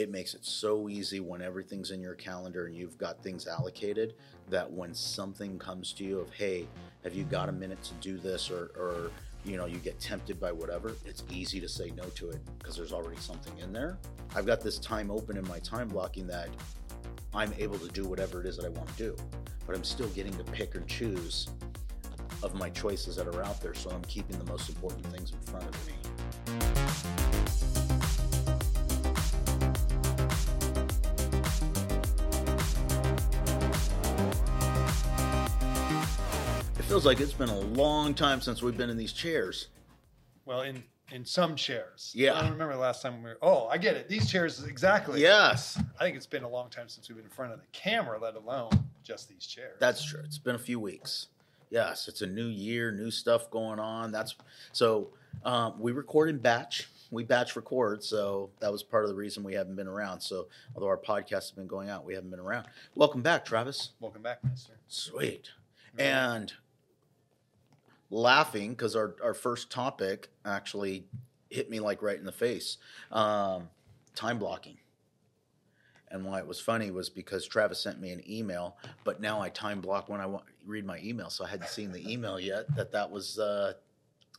it makes it so easy when everything's in your calendar and you've got things allocated that when something comes to you of hey have you got a minute to do this? Or, or you know you get tempted by whatever it's easy to say no to it because there's already something in there. I've got this time open in my time blocking that i'm able to do whatever it is that i want to do but i'm still getting to pick and choose of my choices that are out there so i'm keeping the most important things in front of me feels like it's been a long time since we've been in these chairs Well, in in some chairs. Yeah. I don't remember the last time we were. Oh, I get it. These chairs exactly. yes I think it's been a long time since we've been in front of the camera, let alone just these chairs. That's true. It's been a few weeks. Yes, it's a new year, new stuff going on. That's so um, we record in batch. We batch record, so that was part of the reason we haven't been around. So although our podcast has been going out, we haven't been around. Welcome back, Travis. welcome back, Nestor. Sweet. And laughing because our, our first topic actually hit me like right in the face. Um, time blocking. And why it was funny was because Travis sent me an email, but now I time block when I want read my email, so I hadn't seen the email yet that that was uh,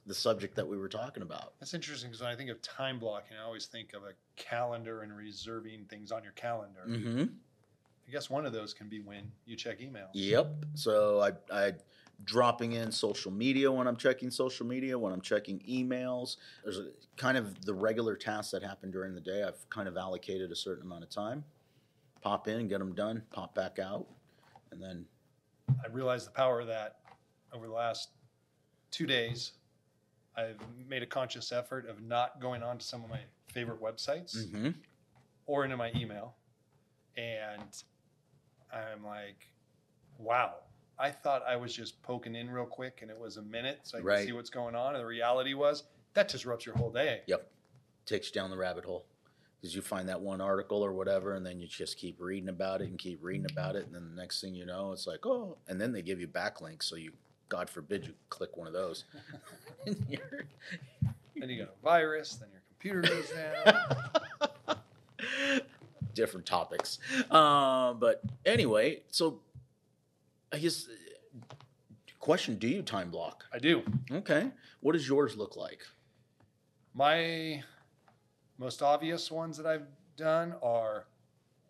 the subject that we were talking about. That's interesting because when I think of time blocking, I always think of a calendar and reserving things on your calendar. Mm-hmm. I guess one of those can be when you check email. Yep. So I I dropping in social media when I'm checking social media, when I'm checking emails. There's a, kind of the regular tasks that happen during the day. I've kind of allocated a certain amount of time. Pop in, and get them done, pop back out, and then I realized the power of that over the last two days. I've made a conscious effort of not going on to some of my favorite websites mhm. or into my email. And I'm like, wow, I thought I was just poking in real quick and it was a minute so I could Right. see what's going on. And the reality was that disrupts your whole day. yep, takes you down the rabbit hole because you find that one article or whatever, and then you just keep reading about it and keep reading about it, and then the next thing you know, it's like oh, and then they give you backlinks, so you. God forbid you click one of those. And you're- Then you got a virus, then your computer goes down. different topics. Uh, but anyway, so I guess question: Do you time block? I do. Okay, what does yours look like? My most obvious ones that I've done are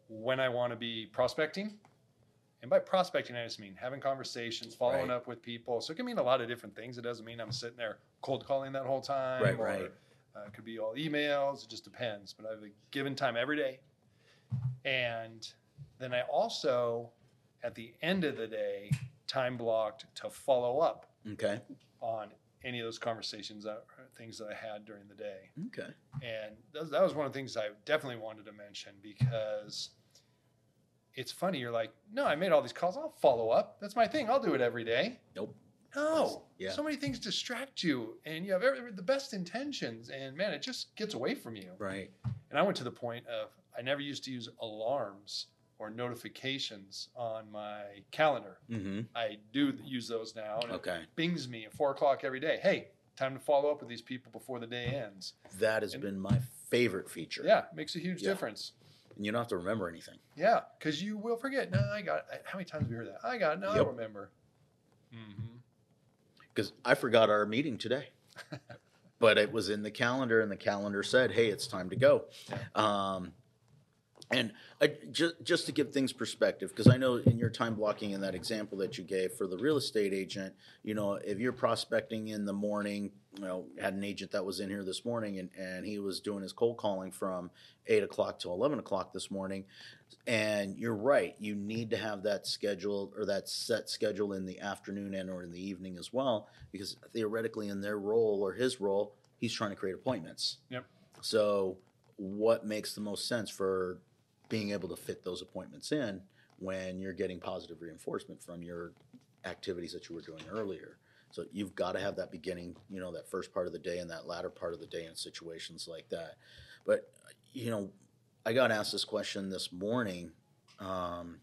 when I want to be prospecting. And by prospecting, I just mean having conversations, following Right. up with people. So it can mean a lot of different things. It doesn't mean I'm sitting there cold calling that whole time. Right, or, right. Uh, it could be all emails. It just depends. But I have a given time every day. And then I also, at the end of the day, time blocked to follow up Okay, on any of those conversations that things that I had during the day. okay, And that, that was one of the things I definitely wanted to mention because it's funny. You're like, no, I made all these calls. I'll follow up. That's my thing. I'll do it every day. nope. No, Yeah. so many things distract you, and you have every, the best intentions, and man, it just gets away from you. Right, And I went to the point of I never used to use alarms or notifications on my calendar. mm-hmm. I do use those now, and it Okay, bings me at four o'clock every day. Hey, time to follow up with these people before the day ends. that has And- been my favorite feature. Yeah, makes a huge Yeah. difference. and you don't have to remember anything. Yeah, because you will forget. No, I got. How many times have you heard that? I got. No, I Yep. don't remember. Mm-hmm. because I forgot our meeting today. but it was in the calendar, and the calendar said, "Hey, it's time to go." Um, and I, just just to give things perspective, because I know in your time blocking in that example that you gave for the real estate agent, you know, if you're prospecting in the morning, you know, had an agent that was in here this morning, and and he was doing his cold calling from eight o'clock to eleven o'clock this morning. And you're right. You need to have that schedule or that set schedule in the afternoon and or in the evening as well, because theoretically, in their role or his role, he's trying to create appointments. Yep. So, what makes the most sense for being able to fit those appointments in when you're getting positive reinforcement from your activities that you were doing earlier? So you've got to have that beginning, you know, that first part of the day and that latter part of the day in situations like that. But you know, I got asked this question this morning. Um,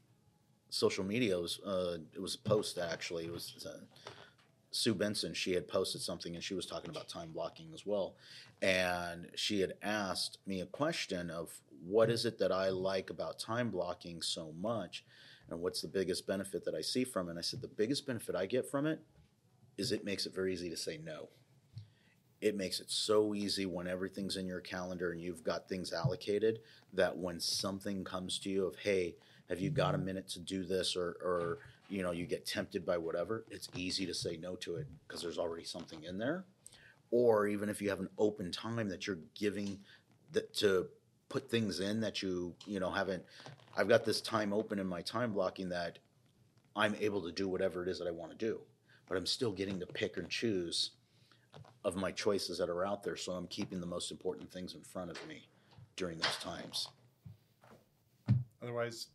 social media was uh, it was a post actually. It was uh, Sue Benson, she had posted something and she was talking about time blocking as well. And she had asked me a question of what is it that I like about time blocking so much? And what's the biggest benefit that I see from it? And I said, the biggest benefit I get from it is it makes it very easy to say no. It makes it so easy when everything's in your calendar and you've got things allocated that when something comes to you of, hey, have you got a mm-hmm. minute to do this or, or you know, you get tempted by whatever, it's easy to say no to it because there's already something in there. Or even if you have an open time that you're giving that to put things in that you, you know, haven't, I've got this time open in my time blocking that I'm able to do whatever it is that I want to do, but I'm still getting to pick and choose of my choices that are out there. So I'm keeping the most important things in front of me during those times. Otherwise,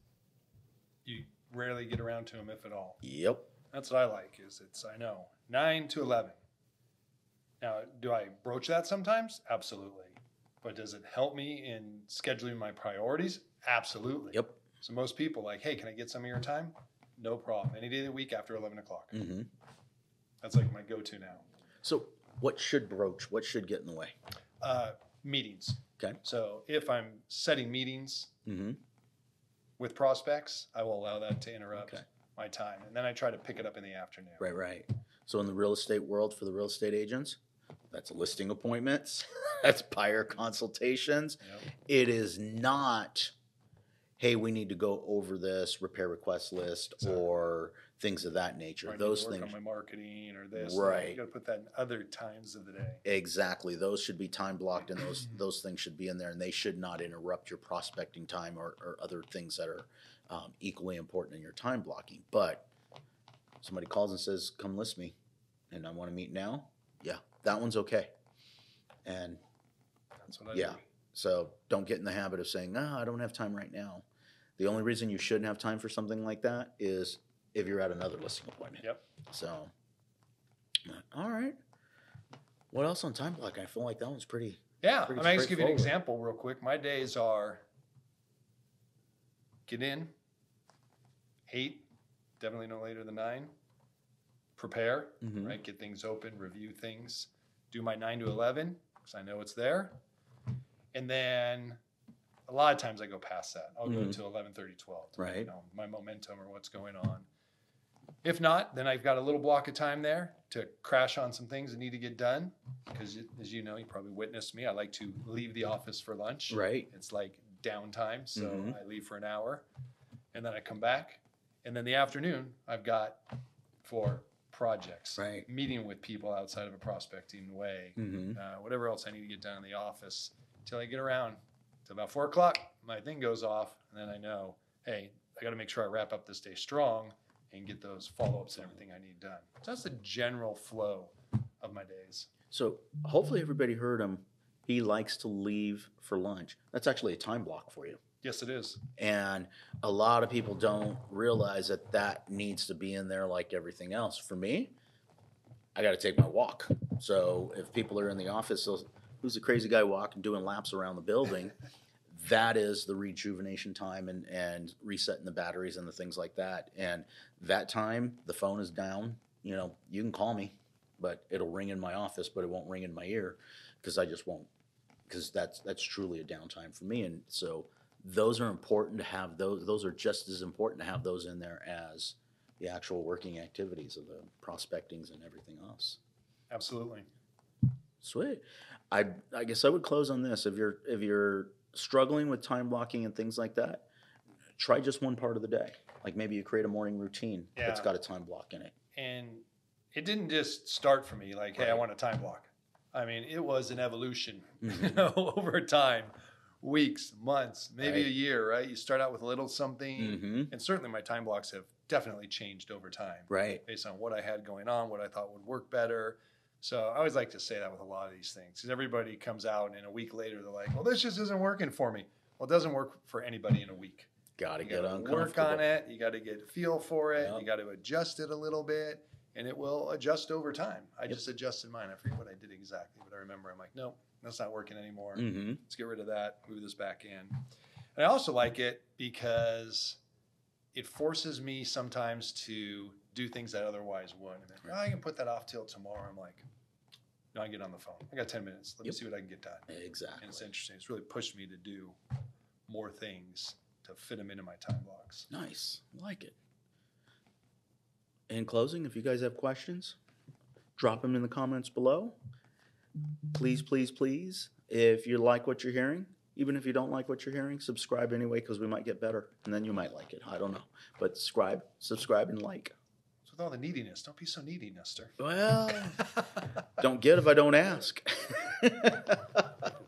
you rarely get around to them, if at all. Yep. That's what I like. Is it's I know nine to eleven. Now, do I broach that sometimes? Absolutely. But does it help me in scheduling my priorities? Absolutely. Yep. So most people like, hey, can I get some of your time? No problem. Any day of the week after eleven o'clock. hmm That's like my go-to now. So what should broach? What should get in the way? Uh, meetings. Okay. So if I'm setting meetings hmm with prospects, I will allow that to interrupt Okay. my time, and then I try to pick it up in the afternoon. Right, right. So in the real estate world, for the real estate agents, that's listing appointments, that's buyer consultations. Yep. It is not, hey, we need to go over this repair request list Exactly. or things of that nature. I need to Those work things, on my marketing or this. Right. You got to put that in other times of the day. exactly. Those should be time blocked, and those those things should be in there, and they should not interrupt your prospecting time or, or other things that are um, equally important in your time blocking. But somebody calls and says, "Come list me," and I want to meet now. Yeah, that one's okay. And That's what I Yeah. do. So don't get in the habit of saying, "No, I don't have time right now." The only reason you shouldn't have time for something like that is if you're at another listing appointment. Yep. So, all right. What else on time block? I feel like that one's pretty. Yeah. Pretty I mean, I just give you an example real quick. My days are get in, eight, definitely no later than nine, prepare, Mhm. right? Get things open, review things, do my nine to 11 because I know it's there. And then a lot of times I go past that. I'll go Mhm. to 11, 12. Right. You know, my momentum or what's going on. If not, then I've got a little block of time there to crash on some things that need to get done. Because as you know, you probably witnessed me. I like to leave the office for lunch. Right. It's like downtime, so Mhm. I leave for an hour, and then I come back, and then the afternoon I've got for projects, Right. meeting with people outside of a prospecting way, Mm-hmm. uh, whatever else I need to get done in the office till I get around to about four o'clock. My thing goes off, and then I know, hey, I got to make sure I wrap up this day strong and get those follow ups and everything I need done. So that's the general flow of my days. So hopefully everybody heard him. He likes to leave for lunch. That's actually a time block for you. Yes, it is. And a lot of people don't realize that that needs to be in there like everything else. For me, I got to take my walk. So if people are in the office, who's the crazy guy walking, doing laps around the building? that is the rejuvenation time and, and resetting the batteries and the things like that. And that time, the phone is down. You know, you can call me, but it'll ring in my office, but it won't ring in my ear because I just won't. Because that's that's truly a downtime for me. And so those are important to have those those are just as important to have those in there as the actual working activities of the prospectings and everything else Absolutely. sweet i i guess i would close on this if you're if you're struggling with time blocking and things like that try just one part of the day. Like maybe you create a morning routine that's got a time block in it. And it didn't just start for me like hey i want a time block. I mean it was an evolution you Mhm. know over time. Weeks months maybe Right. a year right? You start out with a little something mm-hmm. and certainly my time blocks have definitely changed over time right. based on what i had going on what i thought would work better so i always like to say that with a lot of these things because everybody comes out and a week later they're like well this just isn't working for me well it doesn't work for anybody in a week get got to uncomfortable work on it. You got to get a feel for it. Yep. You got to adjust it a little bit, and it will adjust over time. I Yep. just adjusted mine. I forget what I did exactly, but I remember I'm like, no, that's not working anymore. mm-hmm. Let's get rid of that. Move this back in. And I also like it because it forces me sometimes to do things that otherwise wouldn't. And then, "Oh, I can put that off till tomorrow. I'm like, no, I get on the phone. I got 10 minutes. Let Yep. me see what I can get done. Exactly. And it's interesting. It's really pushed me to do more things to fit them into my time blocks. Nice. Like it. In closing, if you guys have questions, drop them in the comments below. Please, please, please, if you like what you're hearing, even if you don't like what you're hearing, subscribe anyway because we might get better and then you might like it. I don't know. But subscribe, subscribe, and like. So with all the neediness, don't be so needy, Nestor. Well, don't get if I don't ask.